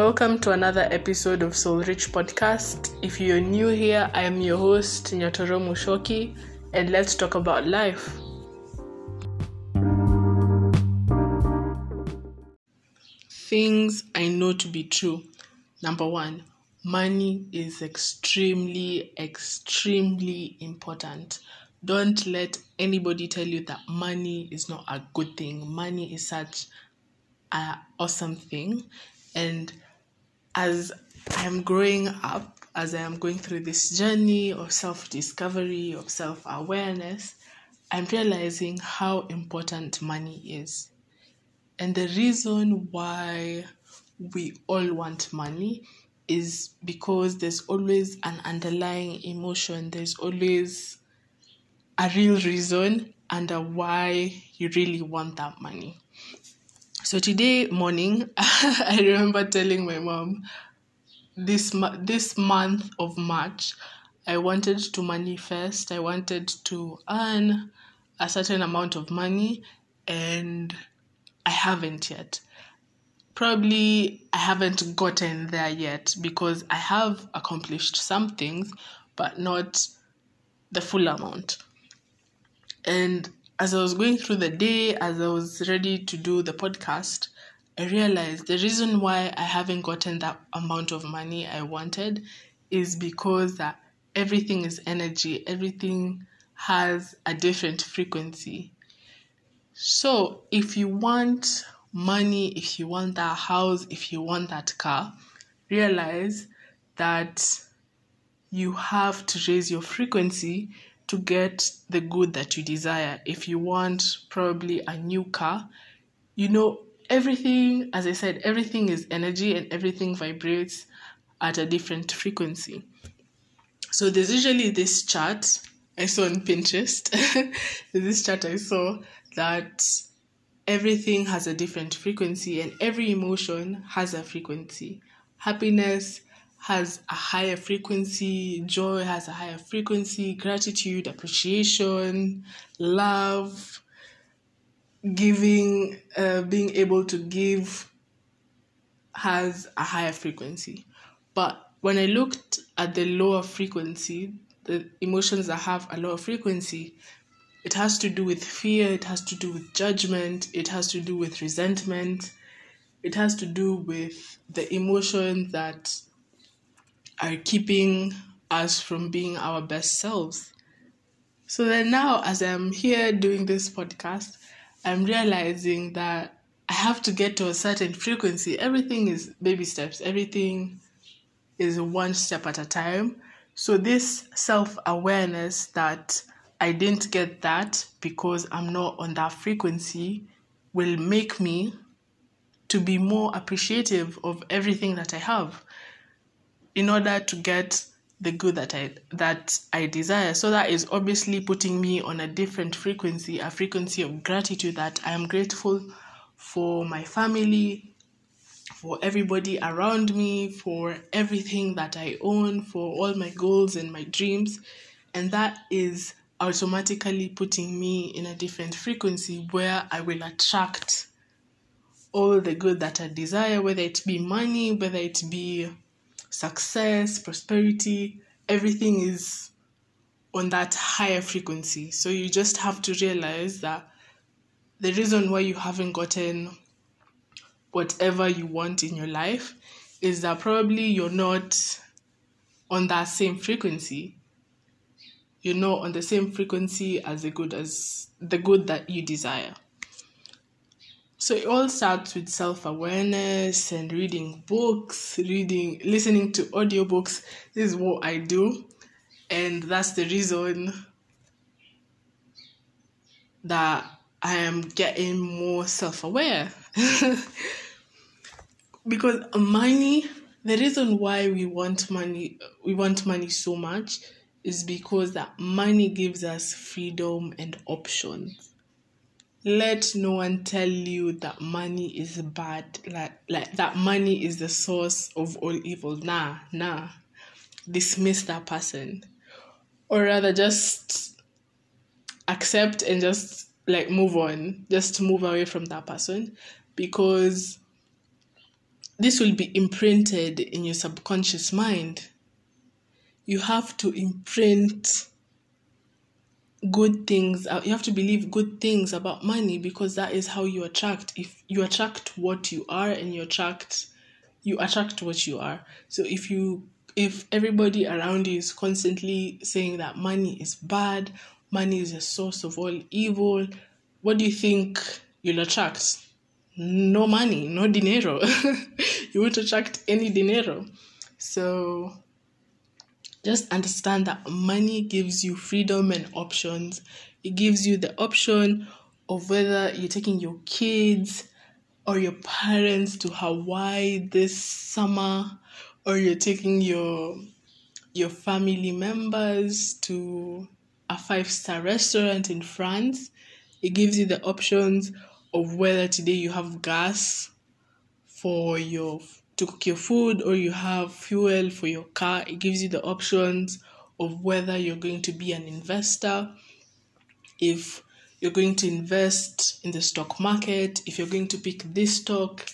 Welcome to another episode of Soul Rich Podcast. If you're new here, I am your host, Nyatoro Mushoki, and let's talk about life. Things I know to be true. Number one, money is extremely, extremely important. Don't let anybody tell you that money is not a good thing. Money is such an awesome thing. And as I'm growing up, as I am going through this journey of self discovery, of self awareness, I'm realizing how important money is. And the reason why we all want money is because there's always an underlying emotion, there's always a real reason under why you really want that money. So today morning, I remember telling my mom this this month of March, I wanted to manifest. I wanted to earn a certain amount of money, and I haven't yet. Probably I haven't gotten there yet because I have accomplished some things, but not the full amount. And as I was going through the day, as I was ready to do the podcast, I realized the reason why I haven't gotten that amount of money I wanted is because everything is energy, everything has a different frequency. So, if you want money, if you want that house, if you want that car, realize that you have to raise your frequency to get the good that you desire. If you want probably a new car, you know, everything, as I said, everything is energy and everything vibrates at a different frequency. So there's usually this chart I saw on Pinterest. this chart I saw that everything has a different frequency and every emotion has a frequency. Happiness has a higher frequency, joy has a higher frequency, gratitude, appreciation, love, giving, uh, being able to give has a higher frequency. But when I looked at the lower frequency, the emotions that have a lower frequency, it has to do with fear, it has to do with judgment, it has to do with resentment, it has to do with the emotion that are keeping us from being our best selves. So then now, as I'm here doing this podcast, I'm realizing that I have to get to a certain frequency. Everything is baby steps, everything is one step at a time. So, this self awareness that I didn't get that because I'm not on that frequency will make me to be more appreciative of everything that I have in order to get the good that I that I desire. So that is obviously putting me on a different frequency, a frequency of gratitude that I am grateful for my family, for everybody around me, for everything that I own, for all my goals and my dreams. And that is automatically putting me in a different frequency where I will attract all the good that I desire, whether it be money, whether it be success, prosperity, everything is on that higher frequency. So you just have to realize that the reason why you haven't gotten whatever you want in your life is that probably you're not on that same frequency. You're not on the same frequency as the good as the good that you desire. So it all starts with self awareness and reading books, reading, listening to audiobooks. This is what I do, and that's the reason that I am getting more self aware. because money, the reason why we want money, we want money so much is because that money gives us freedom and options let no one tell you that money is bad like like that money is the source of all evil. Nah nah. Dismiss that person. Or rather just accept and just like move on. Just move away from that person. Because this will be imprinted in your subconscious mind. You have to imprint good things uh, you have to believe good things about money because that is how you attract if you attract what you are and you attract you attract what you are. So if you if everybody around you is constantly saying that money is bad money is a source of all evil what do you think you'll attract? No money no dinero. You won't attract any dinero. So just understand that money gives you freedom and options. It gives you the option of whether you're taking your kids or your parents to Hawaii this summer or you're taking your your family members to a five-star restaurant in France. It gives you the options of whether today you have gas for your to cook your food or you have fuel for your car. It gives you the options of whether you're going to be an investor, if you're going to invest in the stock market, if you're going to pick this stock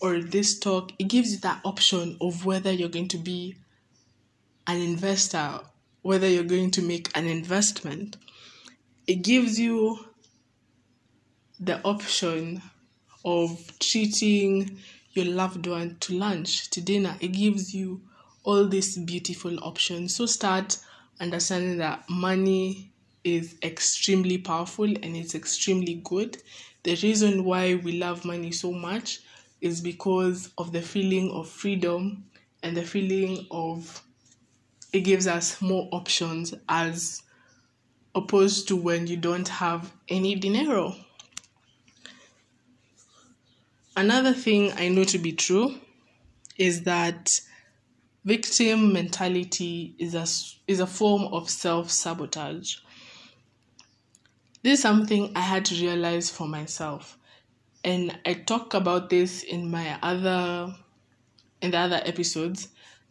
or this stock. It gives you that option of whether you're going to be an investor, whether you're going to make an investment. It gives you the option of treating your loved one to lunch, to dinner. It gives you all these beautiful options. So start understanding that money is extremely powerful and it's extremely good. The reason why we love money so much is because of the feeling of freedom and the feeling of it gives us more options as opposed to when you don't have any dinero. Another thing I know to be true is that victim mentality is a, is a form of self sabotage. This is something I had to realize for myself. And I talk about this in my other in the other episodes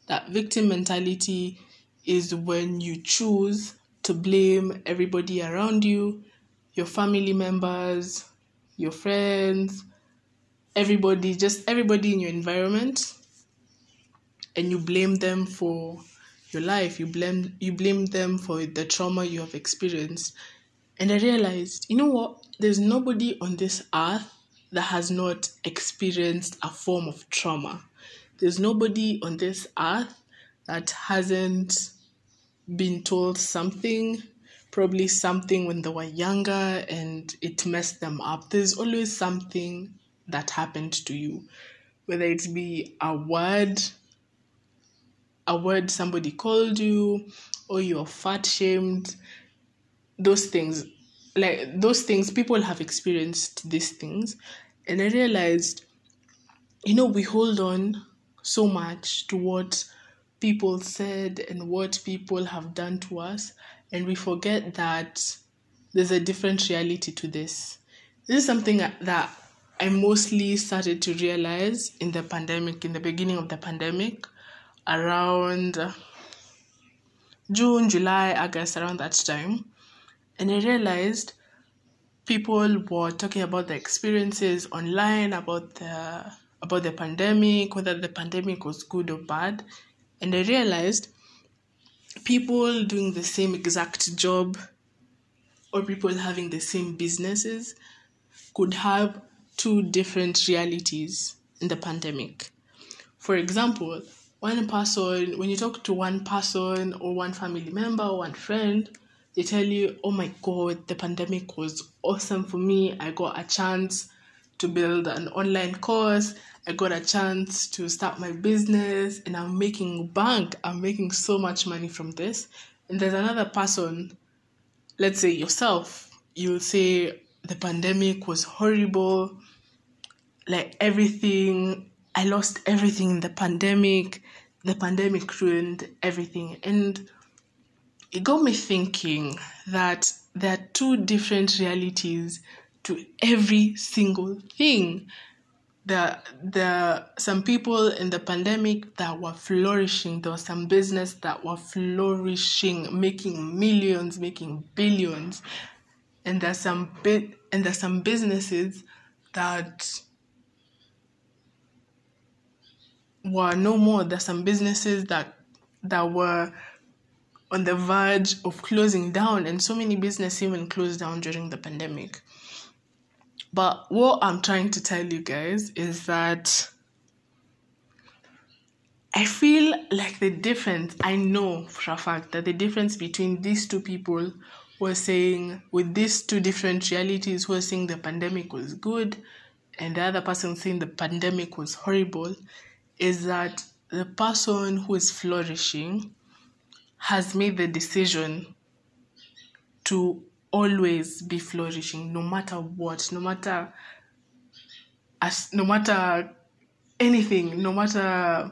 that victim mentality is when you choose to blame everybody around you, your family members, your friends, everybody, just everybody in your environment, and you blame them for your life. You blame you blame them for the trauma you have experienced. And I realized, you know what? There's nobody on this earth that has not experienced a form of trauma. There's nobody on this earth that hasn't been told something, probably something when they were younger and it messed them up. There's always something that happened to you, whether it be a word, a word somebody called you, or you're fat shamed, those things, like those things, people have experienced these things. And I realized, you know, we hold on so much to what people said and what people have done to us, and we forget that there's a different reality to this. This is something that I mostly started to realize in the pandemic, in the beginning of the pandemic, around uh, June, July, August, around that time. And I realized people were talking about the experiences online about the about the pandemic, whether the pandemic was good or bad. And I realized people doing the same exact job or people having the same businesses could have two different realities in the pandemic. For example, one person, when you talk to one person or one family member or one friend, they tell you, oh my god, the pandemic was awesome for me. I got a chance to build an online course. I got a chance to start my business and I'm making bank. I'm making so much money from this. And there's another person, let's say yourself, you'll say the pandemic was horrible like everything i lost everything in the pandemic. The pandemic ruined everything. And it got me thinking that there are two different realities to every single thing. There there some people in the pandemic that were flourishing there was some business that were flourishing making millions making billions. And there's some bit and there's some businesses that were no more. There's some businesses that that were on the verge of closing down, and so many businesses even closed down during the pandemic. But what I'm trying to tell you guys is that I feel like the difference, I know for a fact that the difference between these two people were saying, with these two different realities, who are saying the pandemic was good and the other person saying the pandemic was horrible, is that the person who is flourishing has made the decision to always be flourishing no matter what no matter as no matter anything no matter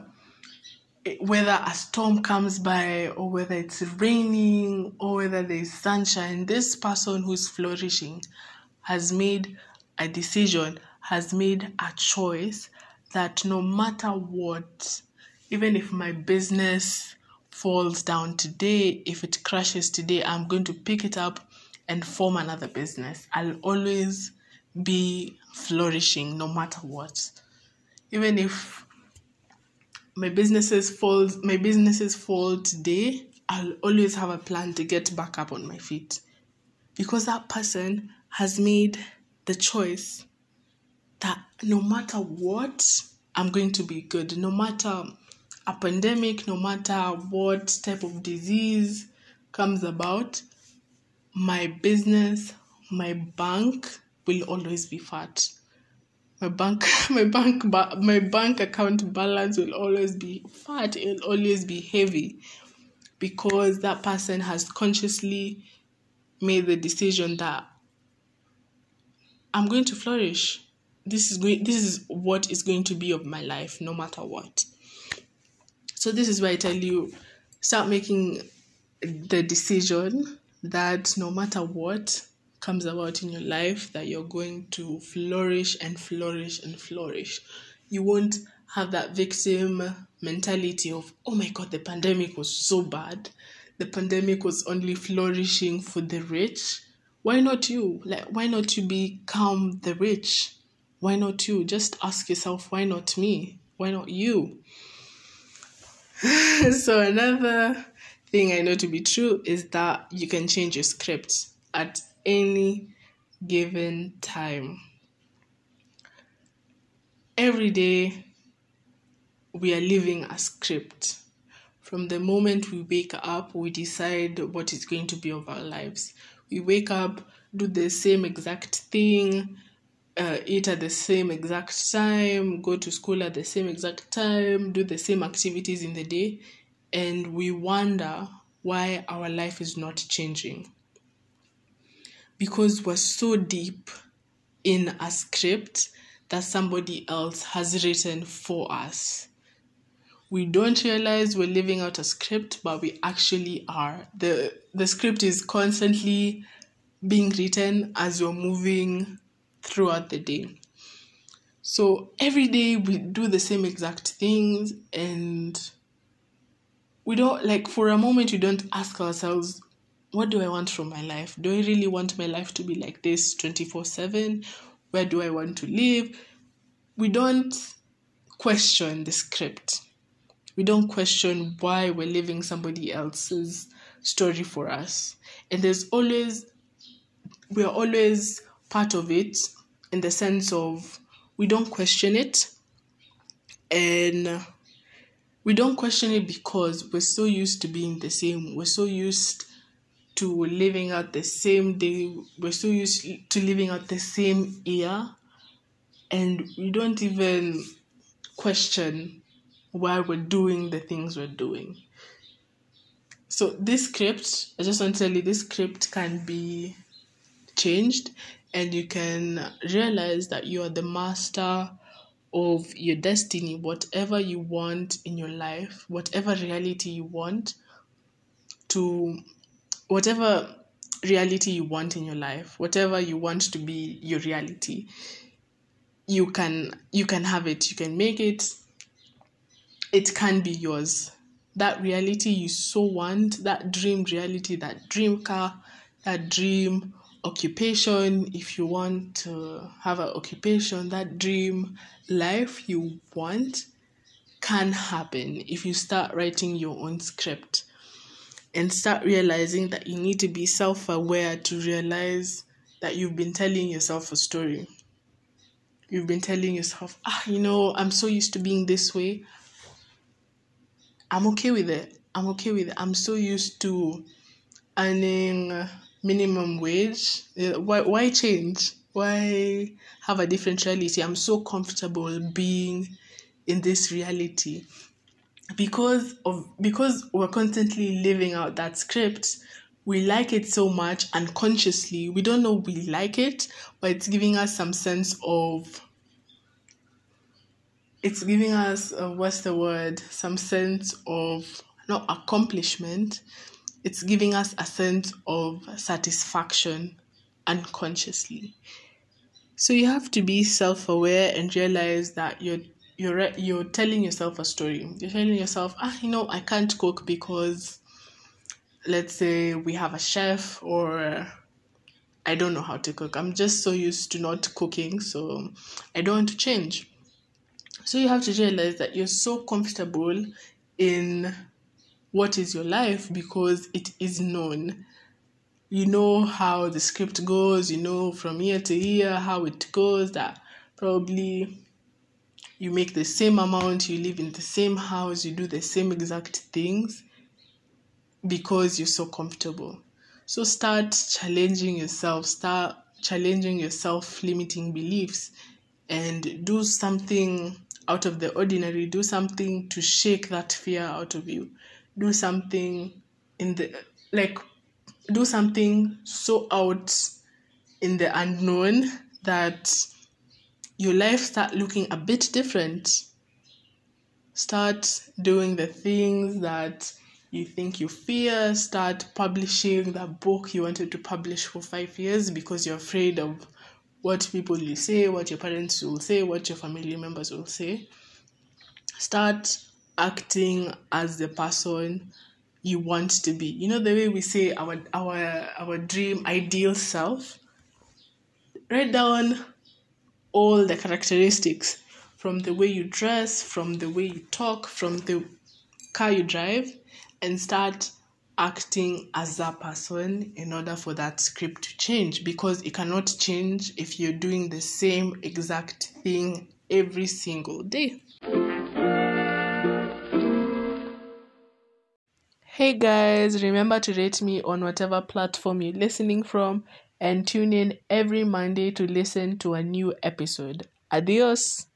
eh, whether a storm comes by or whether it's raining or whether there's sunshine this person who's flourishing has made a decision has made a choice that no matter what even if my business falls down today if it crashes today i'm going to pick it up and form another business. I'll always be flourishing no matter what. Even if my businesses fall my businesses fall today, I'll always have a plan to get back up on my feet. Because that person has made the choice that no matter what, I'm going to be good. No matter a pandemic, no matter what type of disease comes about, my business, my bank will always be fat. My bank, my bank, my bank account balance will always be fat. It will always be heavy, because that person has consciously made the decision that I'm going to flourish. This is going. This is what is going to be of my life, no matter what. So this is why I tell you, start making the decision that no matter what comes about in your life, that you're going to flourish and flourish and flourish. You won't have that victim mentality of, oh my God, the pandemic was so bad. The pandemic was only flourishing for the rich. Why not you? Like, why not you become the rich? Why not you? Just ask yourself, why not me? Why not you? so, another thing I know to be true is that you can change your script at any given time. Every day, we are living a script. From the moment we wake up, we decide what is going to be of our lives. We wake up, do the same exact thing, uh, eat at the same exact time, go to school at the same exact time, do the same activities in the day, and we wonder why our life is not changing. Because we're so deep in a script that somebody else has written for us. We don't realize we're living out a script, but we actually are. The the script is constantly being written as you're moving throughout the day. So every day we do the same exact things and we don't like for a moment we don't ask ourselves what do i want from my life? Do i really want my life to be like this 24 7 where do i want to live? We don't question the script. We don't question why we're living somebody else's story for us. And there's always we're always part of it in the sense of we don't question it and we don't question it because we're so used to being the same. We're so used to living out the same day. We're so used to living out the same year. And we don't even question why we're doing the things we're doing. So, this script, I just want to tell you, this script can be changed and you can realize that you are the master of your destiny, whatever you want in your life, whatever reality you want to, whatever reality you want in your life, whatever you want to be your reality, you can you can have it, you can make it. It can be yours. That reality you so want, that dream reality, that dream car, that dream occupation, if you want to have an occupation, that dream life you want can happen if you start writing your own script and start realizing that you need to be self aware to realize that you've been telling yourself a story. You've been telling yourself, ah, you know, I'm so used to being this way. I'm okay with it. I'm okay with it. I'm so used to earning minimum wage. Why, why change? Why have a different reality? I'm so comfortable being in this reality because of because we're constantly living out that script we like it so much unconsciously we don't know we like it but it's giving us some sense of it's giving us uh, what's the word some sense of not accomplishment it's giving us a sense of satisfaction unconsciously so you have to be self-aware and realize that you're you're you're telling yourself a story. You're telling yourself, ah, you know, I can't cook because, let's say, we have a chef, or I don't know how to cook. I'm just so used to not cooking, so I don't want to change. So you have to realize that you're so comfortable in what is your life because it is known. You know how the script goes, you know from year to year how it goes, that probably you make the same amount, you live in the same house, you do the same exact things because you're so comfortable. So start challenging yourself, start challenging your self limiting beliefs, and do something out of the ordinary. Do something to shake that fear out of you. Do something in the like, do something so out in the unknown that your life start looking a bit different. Start doing the things that you think you fear. Start publishing that book you wanted to publish for five years because you're afraid of what people will say, what your parents will say, what your family members will say. Start acting as the person you want to be. You know the way we say our our our dream ideal self. Write down all the characteristics from the way you dress, from the way you talk, from the car you drive, and start acting as that person in order for that script to change because it cannot change if you're doing the same exact thing every single day. Hey guys, remember to rate me on whatever platform you're listening from and tune in every Monday to listen to a new episode. Adios.